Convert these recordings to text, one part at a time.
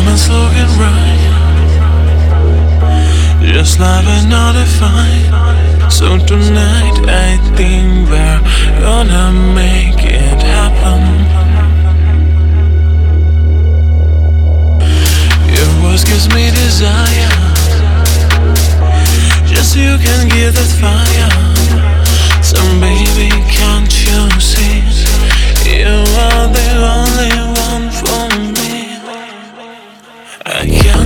moments looking right. Just love another fight. So tonight I think we're gonna make it.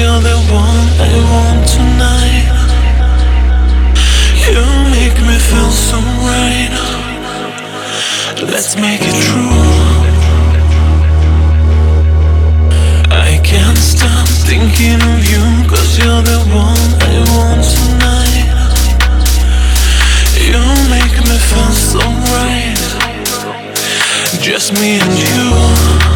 you're the one I want tonight. You make me feel so right. Let's make it true. I can't stop thinking of you, cause you're the one I want tonight. You make me feel so right. Just me and you.